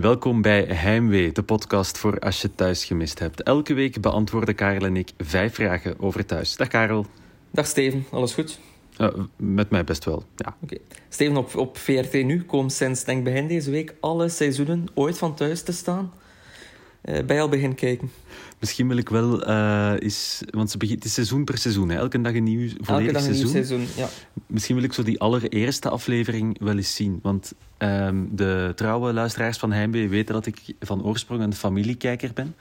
Welkom bij Heimwee, de podcast voor als je thuis gemist hebt. Elke week beantwoorden Karel en ik vijf vragen over thuis. Dag Karel. Dag Steven, alles goed? Uh, met mij best wel, ja. Steven, op, op VRT Nu komen sinds denk begin deze week alle seizoenen ooit van thuis te staan. Uh, bij al begin kijken. Misschien wil ik wel uh, eens... Want ze begint, het is seizoen per seizoen, hè? elke dag een nieuw volledig Elke dag een seizoen. nieuw seizoen, ja. Misschien wil ik zo die allereerste aflevering wel eens zien. Want um, de trouwe luisteraars van Heimwee weten dat ik van oorsprong een familiekijker ben.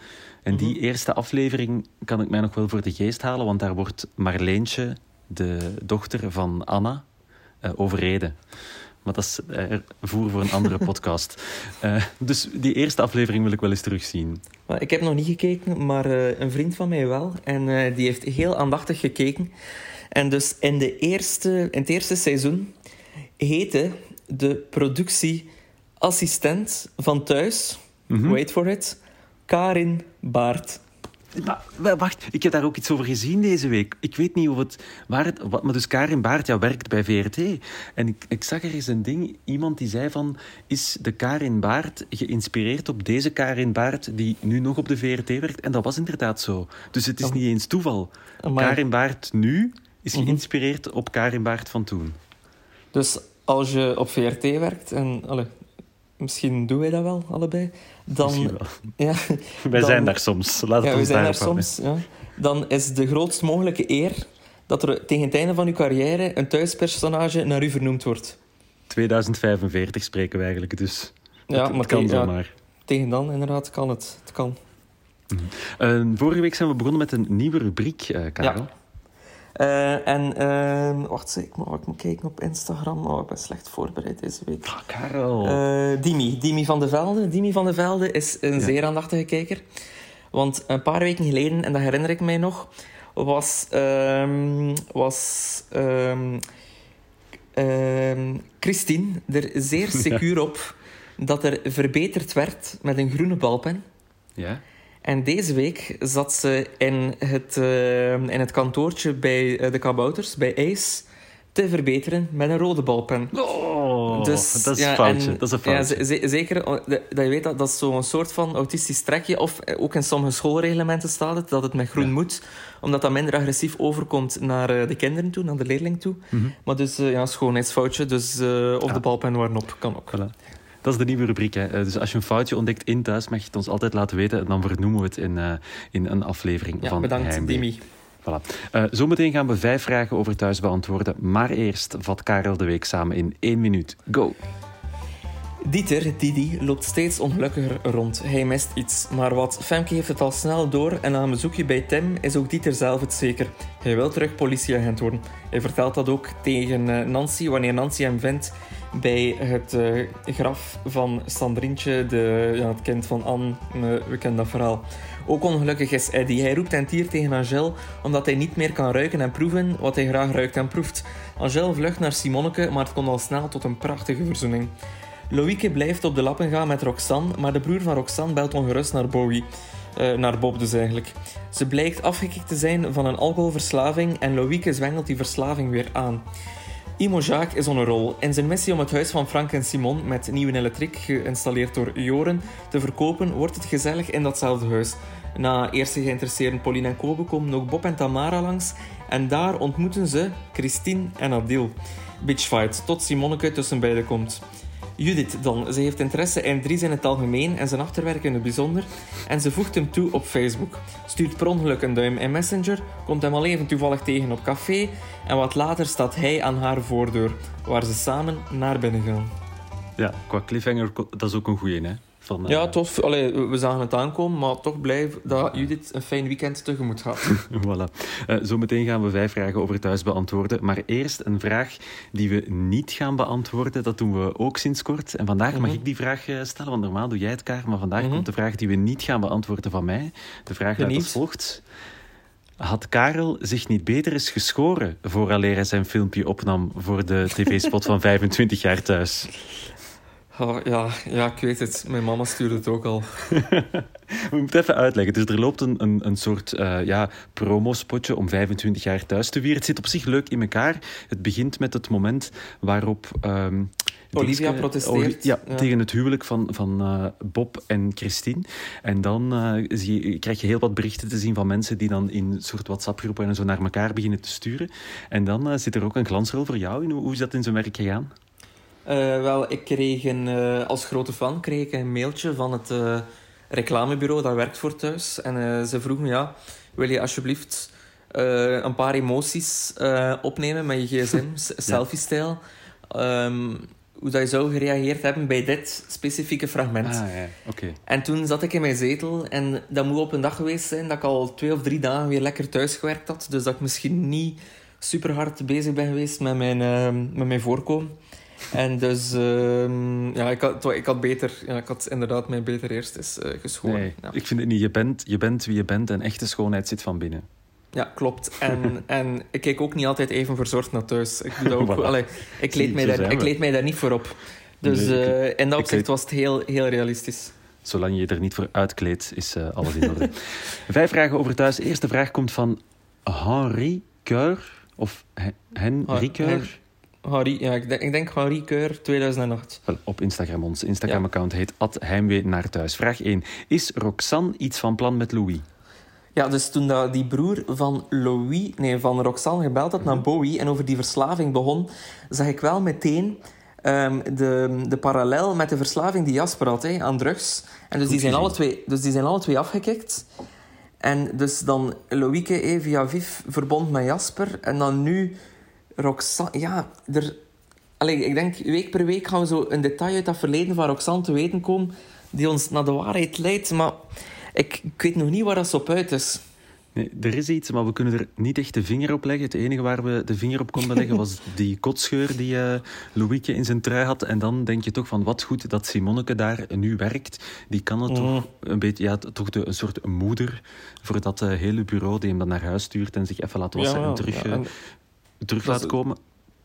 En die Mhm. eerste aflevering kan ik mij nog wel voor de geest halen, want daar wordt Marleentje, de dochter van Anna, uh, overreden. Maar dat is uh, voer voor een andere podcast. Uh, dus die eerste aflevering wil ik wel eens terugzien. Ik heb nog niet gekeken, maar uh, een vriend van mij wel. En die heeft heel aandachtig gekeken. En dus in, de eerste, in het eerste seizoen heette de productieassistent van thuis, Mhm. wait for it, Karin Baart. Maar, wacht, ik heb daar ook iets over gezien deze week. Ik weet niet of het... Waar het wat, maar dus Karin Baart ja, werkt bij VRT. En ik, ik zag er eens een ding. Iemand die zei van... Is de Karin Baart geïnspireerd op deze Karin Baart... die nu nog op de VRT werkt? En dat was inderdaad zo. Dus het is Oh. niet eens toeval. Amai. Karin Baart nu is Mhm. geïnspireerd op Karin Baart van toen. Dus als je op VRT werkt, en allee, misschien doen wij dat wel, allebei, dan... Misschien wel. Ja, Wij dan- zijn daar soms. Laat het ja, ons zijn daar soms. Ja. Dan is de grootst mogelijke eer dat er tegen het einde van uw carrière een thuispersonage naar u vernoemd wordt. 2045 spreken we eigenlijk, dus... Ja, het, maar het kan ja, zomaar. tegen dan inderdaad kan het. Het kan. Uh, vorige week zijn we begonnen met een nieuwe rubriek, uh, Karel. Ja. Uh, en uh, wacht, ik moet, ik moet kijken op Instagram. Oh, ik ben slecht voorbereid deze week. Ah, Karel. Uh, Dimi, Dimi van de Velde. Dimi van de Velde is een ja. zeer aandachtige kijker. Want een paar weken geleden, en dat herinner ik mij nog, was, um, was um, um, Christine er zeer secuur op dat er verbeterd werd met een groene balpen. Ja. En deze week zat ze in het, uh, in het kantoortje bij uh, de kabouters, bij Ace, te verbeteren met een rode balpen. Oh, dus, dat is ja, een foutje. En, dat is een foutje. Ja, zeker, dat je weet dat dat is zo'n soort van autistisch trekje, of ook in sommige schoolreglementen staat het, dat het met groen ja. moet, omdat dat minder agressief overkomt naar de kinderen toe, naar de leerling toe. Mm-hmm. Maar dus, ja, schoonheidsfoutje, dus of ja. de balpen waren op, kan ook. Voilà. Dat is de nieuwe rubriek. Hè. Dus als je een foutje ontdekt in thuis, mag je het ons altijd laten weten. En dan vernoemen we het in, uh, in een aflevering ja, van bedankt, Heimwee. Dimi. Voilà. Uh, zometeen gaan we vijf vragen over thuis beantwoorden. Maar eerst vat Karel de week samen in één minuut. Go! Dieter, Didi, loopt steeds ongelukkiger rond. Hij mist iets. Maar wat? Femke heeft het al snel door en na een bezoekje bij Tim is ook Dieter zelf het zeker. Hij wil terug politieagent worden. Hij vertelt dat ook tegen Nancy wanneer Nancy hem vindt bij het uh, graf van Sandrientje, de, ja, het kind van Anne. We kennen dat verhaal. Ook ongelukkig is Eddie. Hij roept en tiert tegen Angel omdat hij niet meer kan ruiken en proeven wat hij graag ruikt en proeft. Angel vlucht naar Simonneke, maar het komt al snel tot een prachtige verzoening. Loïke blijft op de lappen gaan met Roxanne, maar de broer van Roxanne belt ongerust naar Bowie. Uh, naar Bob dus eigenlijk. Ze blijkt afgekikt te zijn van een alcoholverslaving en Loïke zwengelt die verslaving weer aan. Imo Jaak is on een rol. In zijn missie om het huis van Frank en Simon met nieuwe elektriek, geïnstalleerd door Joren, te verkopen, wordt het gezellig in datzelfde huis. Na eerste geïnteresseerde Pauline en Kobe komen ook Bob en Tamara langs en daar ontmoeten ze Christine en Adil. Bitchfight, tot Simonneke tussen beiden komt. Judith dan. Ze heeft interesse in Dries in het algemeen en zijn achterwerk in het bijzonder. En ze voegt hem toe op Facebook. Stuurt per ongeluk een duim in Messenger, komt hem al even toevallig tegen op café en wat later staat hij aan haar voordeur, waar ze samen naar binnen gaan. Ja, qua cliffhanger, dat is ook een goeie, hè? Van, uh... Ja, tof. Allee, we zagen het aankomen, maar toch blij dat Judith een fijn weekend tegemoet gaat. voilà. Uh, zometeen gaan we vijf vragen over thuis beantwoorden. Maar eerst een vraag die we niet gaan beantwoorden. Dat doen we ook sinds kort. En vandaag mag ik die vraag uh, stellen, want normaal doe jij het, Kaar. Maar vandaag mm-hmm. komt de vraag die we niet gaan beantwoorden van mij. De vraag luidt als volgt. Had Karel zich niet beter eens geschoren vooraleer hij zijn filmpje opnam voor de tv-spot van 25 jaar thuis? Oh, ja, ja, ik weet het. Mijn mama stuurde het ook al. We moeten even uitleggen. Dus er loopt een, een, een soort uh, ja, promospotje om 25 jaar thuis te vieren. Het zit op zich leuk in elkaar. Het begint met het moment waarop... Um, Olivia protesteert. ja, tegen het huwelijk van, van uh, Bob en Christine. En dan uh, zie krijg je heel wat berichten te zien van mensen die dan in soort WhatsApp-groepen en zo naar elkaar beginnen te sturen. En dan zit er ook een glansrol voor jou in. Hoe, hoe is dat in zijn werk gegaan? Wel, ik kreeg een, als grote fan kreeg ik een mailtje van het reclamebureau dat werkt voor thuis. En ze vroegen, ja, wil je alsjeblieft een paar emoties opnemen met je gsm, selfie-stijl? Um, hoe dat je zou gereageerd hebben bij dit specifieke fragment. Ah, ja. Okay. En toen zat ik in mijn zetel en dat moet op een dag geweest zijn dat ik al twee of drie dagen weer lekker thuis gewerkt had. Dus dat ik misschien niet super hard bezig ben geweest met mijn, met mijn voorkomen. En dus, uh, ja, ik had, ik had beter, ja, ik had inderdaad mij beter eerst eens uh, geschoren. Nee, ja. ik vind het niet. Je bent, je bent wie je bent en echte schoonheid zit van binnen. Ja, klopt. En, en ik kijk ook niet altijd even verzorgd naar thuis. Ik, doe dat ook, allee, ik, leed mij daar, ik leed mij daar niet voor op. Dus nee, uh, in dat opzicht was het heel, heel realistisch. Zolang je er niet voor uitkleedt, is uh, alles in orde. Vijf vragen over thuis. De eerste vraag komt van Henri Keur. Of Henri Keur. Harry, ja, ik denk, ik denk Harry Keur 2008. Wel, op Instagram. Ons Instagram-account heet Heimwee naar thuis. Vraag 1. Is Roxanne iets van plan met Louis? Ja, dus toen dat die broer van Louis, nee, van Roxanne gebeld had naar mhm. Bowie en over die verslaving begon, zag ik wel meteen um, de, de parallel met de verslaving die Jasper had hè, aan drugs. En dus die, zijn alle twee, dus die zijn alle twee afgekikt. En dus dan Loïke via Viv verbond met Jasper. En dan nu Roxanne. Ja, er, allee, ik denk week per week gaan we zo een detail uit dat verleden van Roxanne te weten komen. Die ons naar de waarheid leidt. Maar ik, ik weet nog niet waar dat op uit is. Nee, er is iets, maar we kunnen er niet echt de vinger op leggen. Het enige waar we de vinger op konden leggen was die kotscheur die uh, Louieke in zijn trui had. En dan denk je toch van wat goed dat Simonneke daar nu werkt. Die kan het toch mm. een beetje, ja, toch de, een soort moeder voor dat uh, hele bureau die hem dan naar huis stuurt en zich even laat wassen en terug, ja, en terug laat komen.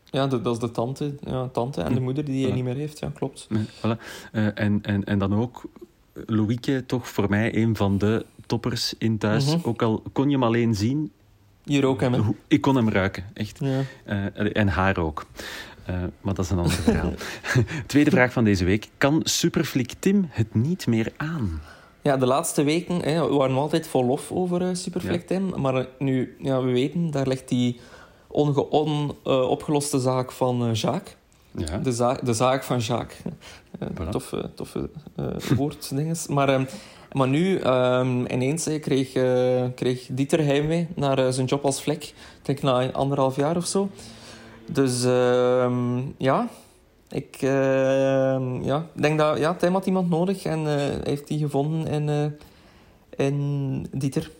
Ja, dat is de tante, ja, tante en de moeder die hij niet meer heeft. Ja, klopt. Voilà. Uh, en, en, en dan ook Louieke toch voor mij een van de toppers in thuis. Mhm. Ook al kon je hem alleen zien. Je rook hem, Ik kon hem ruiken, echt. Ja. Uh, en haar ook. Uh, maar dat is een ander verhaal. Tweede vraag van deze week. Kan Superflik Tim het niet meer aan? Ja, de laatste weken hè, we waren altijd vol lof over uh, Superflik Tim. Maar nu, ja, we weten, daar ligt die onopgeloste on, zaak van Jacques. Ja. De, zaak, de zaak van Jacques. Uh, Toffe, toffe uh, woorddinges. Maar, uh, maar nu, um, ineens kreeg, kreeg Dieter heimwee naar zijn job als vlek. Ik denk na anderhalf jaar of zo. Dus ehm, ja, ik ehm, ja, denk dat ja, Tim had iemand nodig en heeft die gevonden in, in Dieter.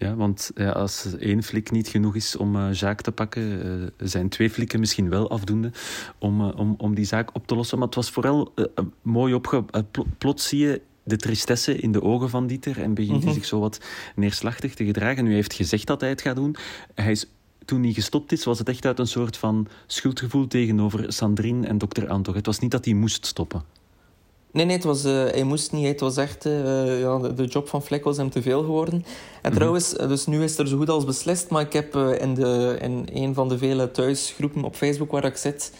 Ja, want ja, als één flik niet genoeg is om uh, zaak te pakken, uh, zijn twee flikken misschien wel afdoende om, uh, om, om die zaak op te lossen. Maar het was vooral mooi opge... plots zie je de tristesse in de ogen van Dieter en begint hij mhm. zich zo wat neerslachtig te gedragen. Nu hij heeft gezegd dat hij het gaat doen. Hij is toen hij gestopt is, was het echt uit een soort van schuldgevoel tegenover Sandrine en dokter Antoch. Het was niet dat hij moest stoppen. Nee, nee, het was, uh, hij moest niet. Het was echt, uh, ja, de, de, job van Vlek was hem te veel geworden. En mm trouwens, dus nu is er zo goed als beslist, maar ik heb uh, in, de, in een van de vele thuisgroepen op Facebook waar ik zit,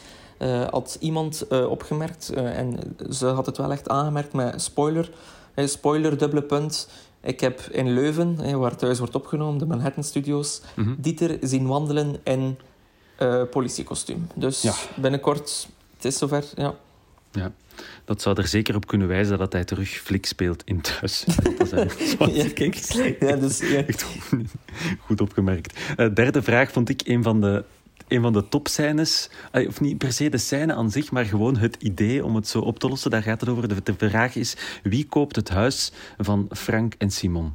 had iemand opgemerkt, en ze had het wel echt aangemerkt met spoiler, spoiler, dubbele punt. Ik heb in Leuven, waar thuis wordt opgenomen, de Manhattan Studios, mm Dieter zien wandelen in politiekostuum. Dus ja. binnenkort, het is zover, ja. Ja, dat zou er zeker op kunnen wijzen dat hij terug flik speelt in thuis. ja, kijk. Ja, dus, ja. Echt goed opgemerkt. Uh, derde vraag vond ik een van de, een van de topscènes. Uh, of niet per se de scène aan zich, maar gewoon het idee om het zo op te lossen. Daar gaat het over. De, de vraag is, wie koopt het huis van Frank en Simon?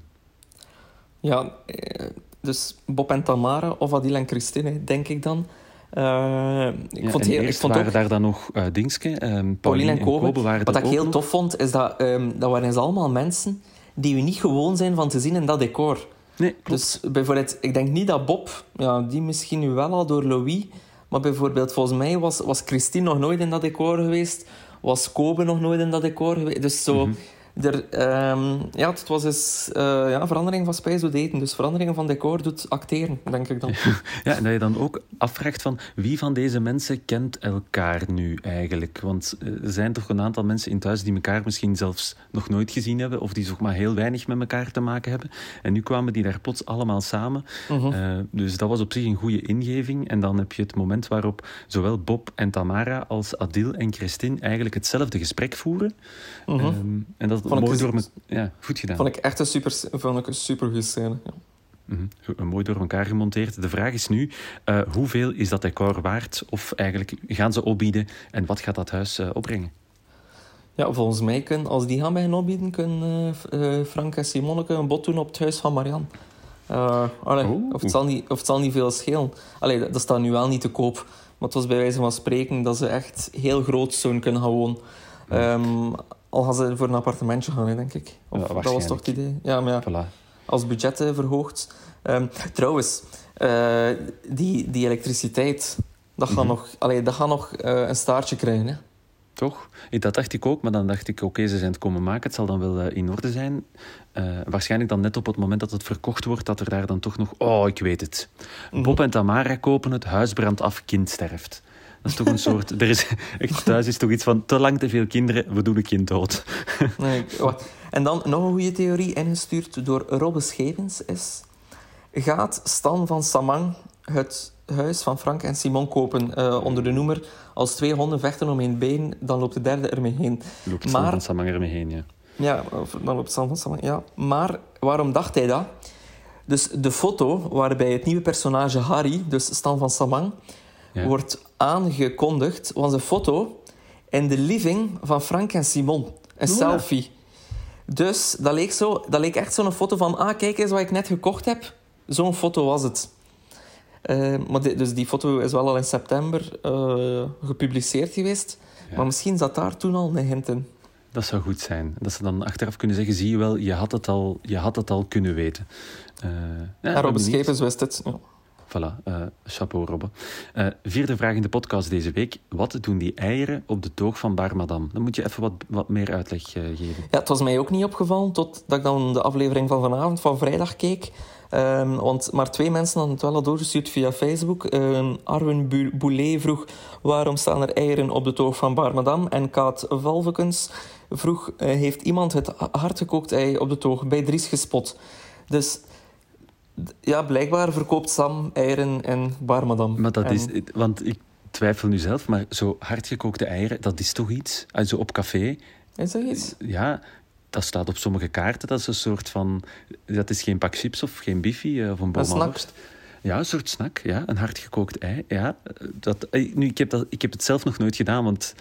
Ja, eh, dus Bob en Tamara of Adil en Christine, denk ik dan. Uh, ik vond heel, ik vond waren ook, daar dan nog uh, Dingske, um, Pauline en Kobe. waren Wat ik heel tof vond, is dat um, dat waren allemaal mensen die we niet gewoon zijn van te zien in dat decor. Nee, Dus bijvoorbeeld, ik denk niet dat Bob, ja, die misschien nu wel al door Louis, maar bijvoorbeeld volgens mij was, was Christine nog nooit in dat decor geweest. was Kobe nog nooit in dat decor geweest. Dus zo... Mhm. Er, ehm, ja, het was dus eh, ja, verandering van spijs doet eten. Dus verandering van decor doet acteren, denk ik dan. Ja, en dat je dan ook afvraagt van wie van deze mensen kent elkaar nu eigenlijk? Want eh, er zijn toch een aantal mensen in thuis die elkaar misschien zelfs nog nooit gezien hebben of die toch maar heel weinig met elkaar te maken hebben. En nu kwamen die daar plots allemaal samen. Mhm. Eh, dus dat was op zich een goede ingeving. En dan heb je het moment waarop zowel Bob en Tamara als Adil en Christine eigenlijk hetzelfde gesprek voeren. Mhm. Ehm, en dat Vond ik mooi dus- door me... Ja, goed gedaan. Vond ik echt een super, vond ik een super goede scène. Ja. Mhm. Mooi door elkaar gemonteerd. De vraag is nu, eh, hoeveel is dat decor waard? Of eigenlijk gaan ze opbieden en wat gaat dat huis eh, opbrengen? Ja, volgens mij kunnen, als die gaan bij hen opbieden, kunnen eh, Frank en Simonneke een bod doen op het huis van Marianne. Allee, Oeh. of, het zal niet, of het zal niet veel schelen. Allee, dat, dat staat nu wel niet te koop. Maar het was bij wijze van spreken dat ze echt heel groot zouden kunnen gaan wonen. Ehm, al gaan ze voor een appartementje gaan, hè, denk ik. Of, Ja, dat was toch het idee? Ja, maar ja, Voilà. als budget verhoogt. Ehm, trouwens, eh, die, die elektriciteit, dat gaat Mhm. nog, allee, dat gaat nog eh, een staartje krijgen. Hè? Toch? Dat dacht ik ook, maar dan dacht ik, oké, ze zijn het komen maken. Het zal dan wel eh, in orde zijn. Waarschijnlijk dan net op het moment dat het verkocht wordt, dat er daar dan toch nog... Oh, ik weet het. Mhm. Bob en Tamara kopen het, huis brandt af, kind sterft. Dat is toch een soort... Er is, echt, thuis is toch iets van, te lang te veel kinderen, we doen een kind dood. Nee, wacht. En dan nog een goede theorie ingestuurd door Robbe Schevens is... Gaat Stan van Samang het huis van Frank en Simon kopen eh, onder de noemer als twee honden vechten om één been, dan loopt de derde ermee heen. Loopt Maar- maar... van Samang ermee heen, ja. Ja, dan loopt Stan van Samang, ja. Maar waarom dacht hij dat? Dus de foto waarbij het nieuwe personage Harry, dus Stan van Samang, Ja. wordt aangekondigd, was een foto in de living van Frank en Simon. Een Oeh. selfie. Dus dat leek, zo, dat leek echt zo'n foto van, ah, kijk eens wat ik net gekocht heb. Zo'n foto was het. Eh, maar dus die foto is wel al in september eh, gepubliceerd geweest. Ja. Maar misschien zat daar toen al een hint in. Dat zou goed zijn. Dat ze dan achteraf kunnen zeggen, zie je wel, je had het al, je had het al kunnen weten. Eh ja, benieuwd. Schepens wist het. Ja. Voilà, eh, chapeau Robbe. Eh, vierde vraag in de podcast deze week. Wat doen die eieren op de toog van Bar Madame? Dan moet je even wat, wat meer uitleg eh, geven. Ja, het was mij ook niet opgevallen totdat ik dan de aflevering van vanavond, van vrijdag, keek. Ehm, want maar twee mensen hadden het wel doorgestuurd via Facebook. Arwin Bu- Boulet vroeg waarom staan er eieren op de toog van Bar Madame. En Kaat Valvekens vroeg, heeft iemand het hardgekookt ei op de toog bij Dries gespot? Dus ja, blijkbaar verkoopt Sam eieren in Bar Madame. Maar dat En- is, want ik twijfel nu zelf, maar zo hardgekookte eieren, dat is toch iets? Zo op café, Is dat iets? ja, dat staat op sommige kaarten. Dat is een soort van, dat is geen pak chips of geen biffy eh, of een snack. bomalworst. Ja, een soort snack, ja. Een hardgekookt ei, ja. Dat, eh, nu, ik, heb dat, ik heb het zelf nog nooit gedaan, want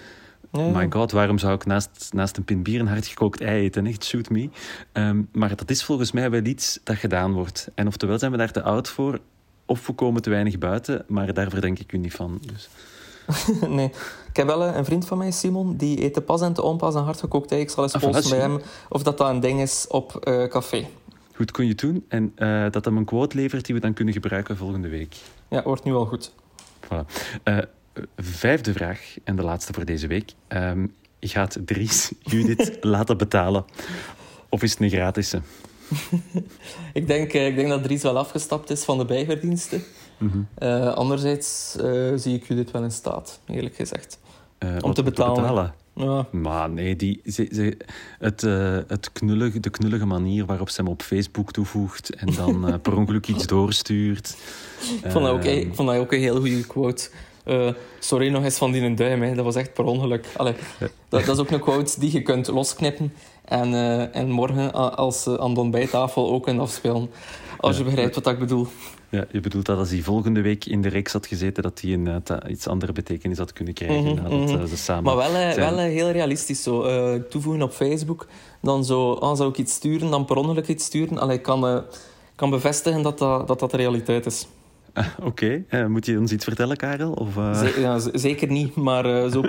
My god, waarom zou ik naast, naast een pint bier een hardgekookt ei eten? Echt, shoot me. Ehm, maar dat is volgens mij wel iets dat gedaan wordt. En oftewel zijn we daar te oud voor, of we komen te weinig buiten, maar daar verdenk ik u niet van. Dus. nee. Ik heb wel eh, een vriend van mij, Simon, die eet pas en te onpas een hardgekookt ei. Ik zal eens Ah, polsen bij hem of dat dat een ding is op eh, café. Goed kun je doen en eh, dat hem een quote levert die we dan kunnen gebruiken volgende week. Ja, wordt nu al goed. Voilà. Vijfde vraag, en de laatste voor deze week. Ehm, gaat Dries Judith laten betalen? Of is het een gratis? Ik denk, eh, ik denk dat Dries wel afgestapt is van de bijverdiensten. Mhm. Eh, anderzijds eh, zie ik u dit wel in staat, eerlijk gezegd. Om wat te betalen. Ja, Maar nee, die, ze, ze, het, het knullige, de knullige manier waarop ze hem op Facebook toevoegt en dan per ongeluk iets doorstuurt. ik, vond dat ook, Ehm, ik vond dat ook een heel goede quote. Eh, sorry nog eens van die een duim, hè. dat was echt per ongeluk. Allee, dat, dat is ook een quote die je kunt losknippen en, eh, en morgen a- als, eh, aan de ontbijttafel ook kunt afspelen. Als je begrijpt wat ik bedoel. Ja, je bedoelt dat als hij volgende week in de reeks had gezeten, dat hij een eh, iets andere betekenis had kunnen krijgen Mhm, nadat mhm. eh, ze samen Maar wel, eh, wel eh, heel realistisch zo. Eh, toevoegen op Facebook. Dan zo, ah, zou ik iets sturen, dan per ongeluk iets sturen. Allee, ik kan, eh, kan bevestigen dat dat, dat dat de realiteit is. Ah, Oké, Eh, moet je ons iets vertellen, Karel? Of, eh, Ze- ja, z- zeker niet, maar eh, zo,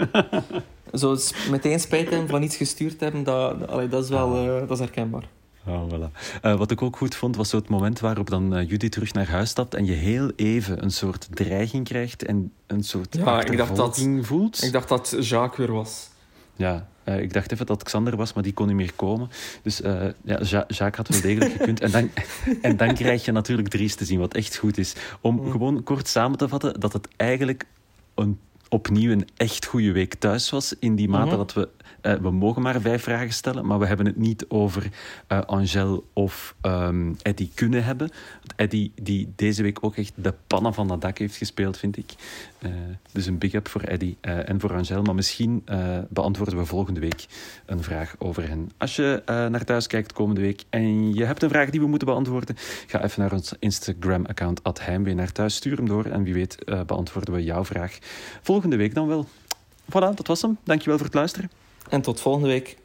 zo s- meteen spijt hebben van iets gestuurd hebben, dat, dat- allee, dat is wel eh, dat is herkenbaar. Oh, voilà. Eh, wat ik ook goed vond, was zo het moment waarop dan Judy terug naar huis stapt en je heel even een soort dreiging krijgt en een soort Ja, ik dacht dat- voelt. Ik dacht dat Jacques weer was. ja, uh, ik dacht even dat Xander was, maar die kon niet meer komen. Dus uh, ja, ja Jacques had wel degelijk gekund. En dan, en dan krijg je natuurlijk Dries te zien, wat echt goed is. Om mm. gewoon kort samen te vatten dat het eigenlijk een, opnieuw een echt goede week thuis was. In die mate mm -hmm. dat we uh, we mogen maar vijf vragen stellen, maar we hebben het niet over uh, Angel of um, Eddie kunnen hebben. Eddie die deze week ook echt de pannen van dat dak heeft gespeeld, vind ik. Uh, dus een big up voor Eddie en voor Angel. Maar misschien beantwoorden we volgende week een vraag over hen. Als je naar thuis kijkt komende week en je hebt een vraag die we moeten beantwoorden, ga even naar ons Instagram-account Heimwee naar thuis. Stuur hem door en wie weet beantwoorden we jouw vraag volgende week dan wel. Voilà, dat was hem. Dankjewel voor het luisteren. En tot volgende week.